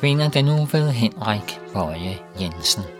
Notabene den nu ved Henrik Bøje Jensen.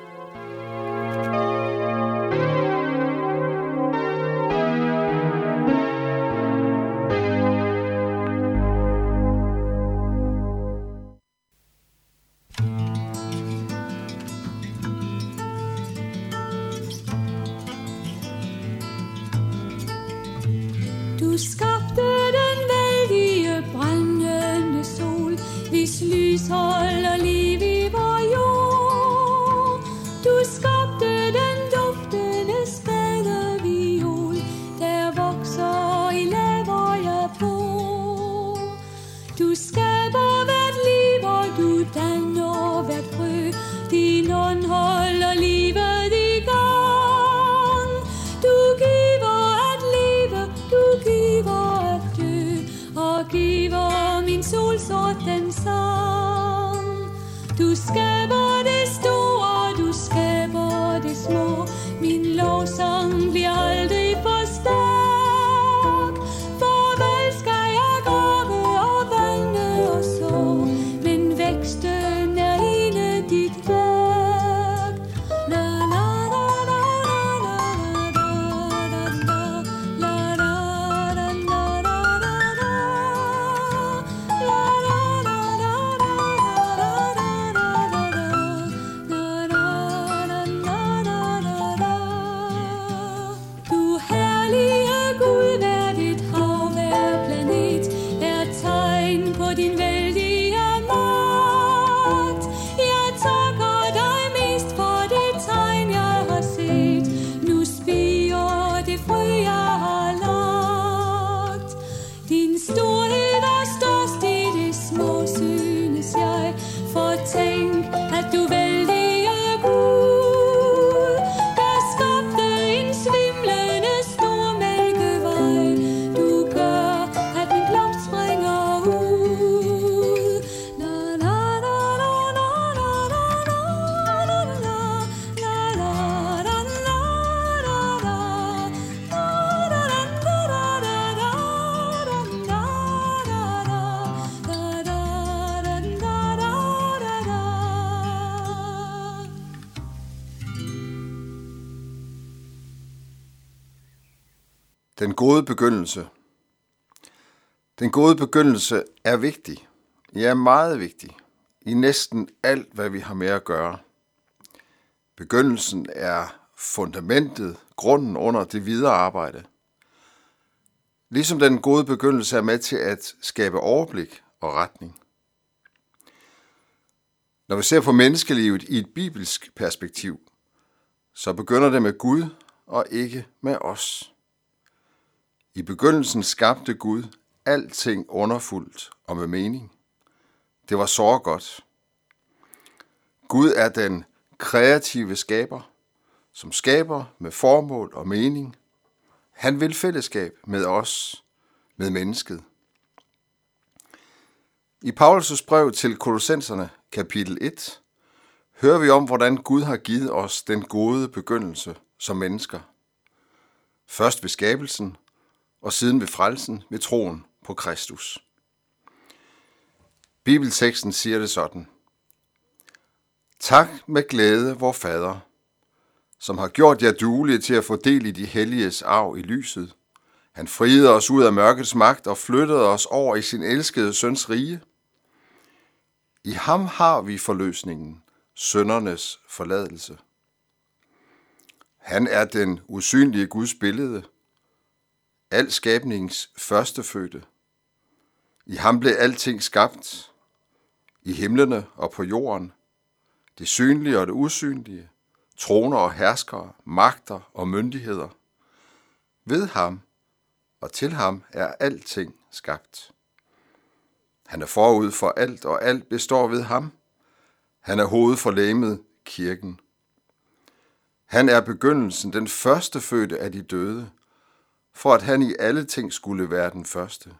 Den gode begyndelse. Den gode begyndelse er vigtig. Ja, meget vigtig. I næsten alt, hvad vi har med at gøre. Begyndelsen er fundamentet, grunden under det videre arbejde. Ligesom den gode begyndelse er med til at skabe overblik og retning. Når vi ser på menneskelivet i et bibelsk perspektiv, så begynder det med Gud og ikke med os. I begyndelsen skabte Gud alting underfuldt og med mening. Det var så godt. Gud er den kreative skaber, som skaber med formål og mening. Han vil fællesskab med os, med mennesket. I Paulus' brev til Kolossenserne, kapitel 1, hører vi om, hvordan Gud har givet os den gode begyndelse som mennesker. Først ved skabelsen, og siden ved frelsen ved troen på Kristus. Bibelteksten siger det sådan. Tak med glæde, vor Fader, som har gjort jer duelige til at få del i de helliges arv i lyset. Han friede os ud af mørkets magt og flyttede os over i sin elskede søns rige. I ham har vi forløsningen, søndernes forladelse. Han er den usynlige Guds billede, al skabnings førstefødte. I ham blev alting skabt, i himlene og på jorden, det synlige og det usynlige, troner og herskere, magter og myndigheder. Ved ham og til ham er alting skabt. Han er forud for alt, og alt består ved ham. Han er hoved for læmet, kirken. Han er begyndelsen, den førstefødte af de døde, for at han i alle ting skulle være den første.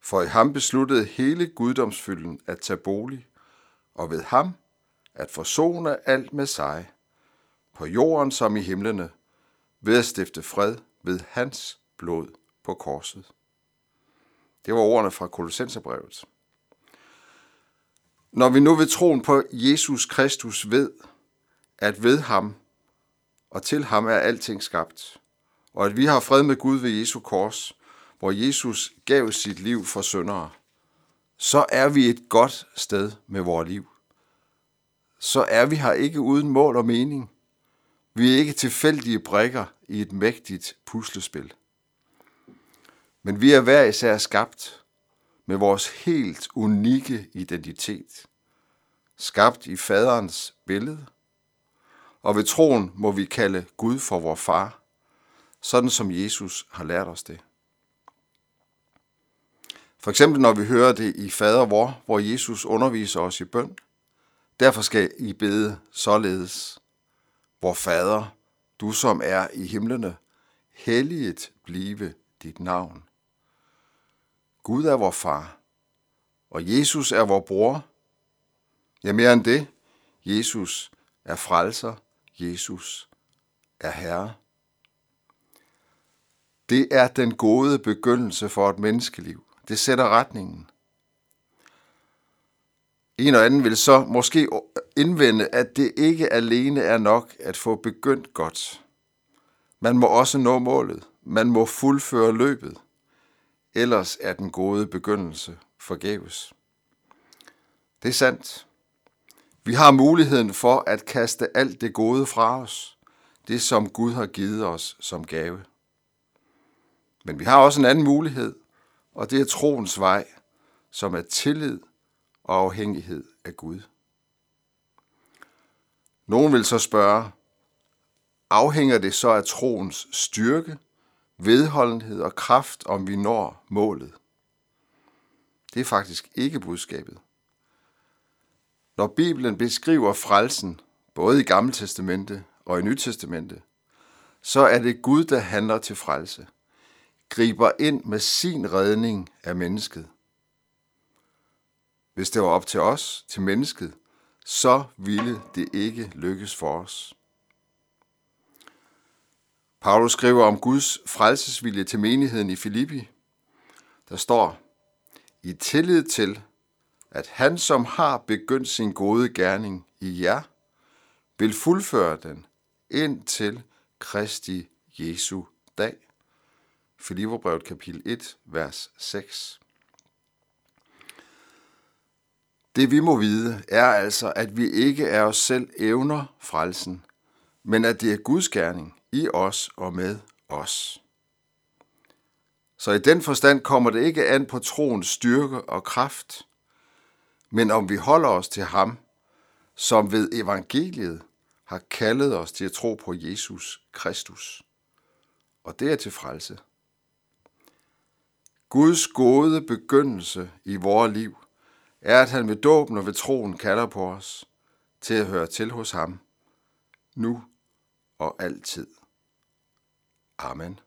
For i ham besluttede hele guddomsfylden at tage bolig, og ved ham at forsone alt med sig, på jorden som i himlene, ved at stifte fred ved hans blod på korset. Det var ordene fra Kolossenserbrevet. Når vi nu ved troen på Jesus Kristus ved, at ved ham og til ham er alting skabt, og at vi har fred med Gud ved Jesu kors, hvor Jesus gav sit liv for syndere, så er vi et godt sted med vores liv. Så er vi her ikke uden mål og mening. Vi er ikke tilfældige brikker i et mægtigt puslespil. Men vi er hver især skabt med vores helt unikke identitet. Skabt i faderens billede. Og ved troen må vi kalde Gud for vor far, sådan som Jesus har lært os det. For eksempel når vi hører det i Fader vor, hvor Jesus underviser os i bøn. Derfor skal I bede således. Vor Fader, du som er i himlene, helliget blive dit navn. Gud er vor far, og Jesus er vor bror. Ja, mere end det, Jesus er frelser, Jesus er herre. Det er den gode begyndelse for et menneskeliv. Det sætter retningen. En og anden vil så måske indvende, at det ikke alene er nok at få begyndt godt. Man må også nå målet. Man må fuldføre løbet. Ellers er den gode begyndelse forgæves. Det er sandt. Vi har muligheden for at kaste alt det gode fra os. Det, som Gud har givet os som gave. Men vi har også en anden mulighed, og det er troens vej, som er tillid og afhængighed af Gud. Nogen vil så spørge, afhænger det så af troens styrke, vedholdenhed og kraft, om vi når målet? Det er faktisk ikke budskabet. Når Bibelen beskriver frelsen, både i Gamle Testamente og i Nyt Testamente, så er det Gud, der handler til frelse, griber ind med sin redning af mennesket. Hvis det var op til os, til mennesket, så ville det ikke lykkes for os. Paulus skriver om Guds frelsesvilje til menigheden i Filippi. Der står, i tillid til, at han, som har begyndt sin gode gerning i jer, vil fuldføre den indtil Kristi Jesu dag. Filipperbrevet kapitel 1, vers 6. Det vi må vide er altså, at vi ikke er os selv evner frelsen, men at det er Guds gerning i os og med os. Så i den forstand kommer det ikke an på troens styrke og kraft, men om vi holder os til ham, som ved evangeliet har kaldet os til at tro på Jesus Kristus. Og det er til frelse. Guds gode begyndelse i vores liv er, at han ved dåben og ved troen kalder på os til at høre til hos ham, nu og altid. Amen.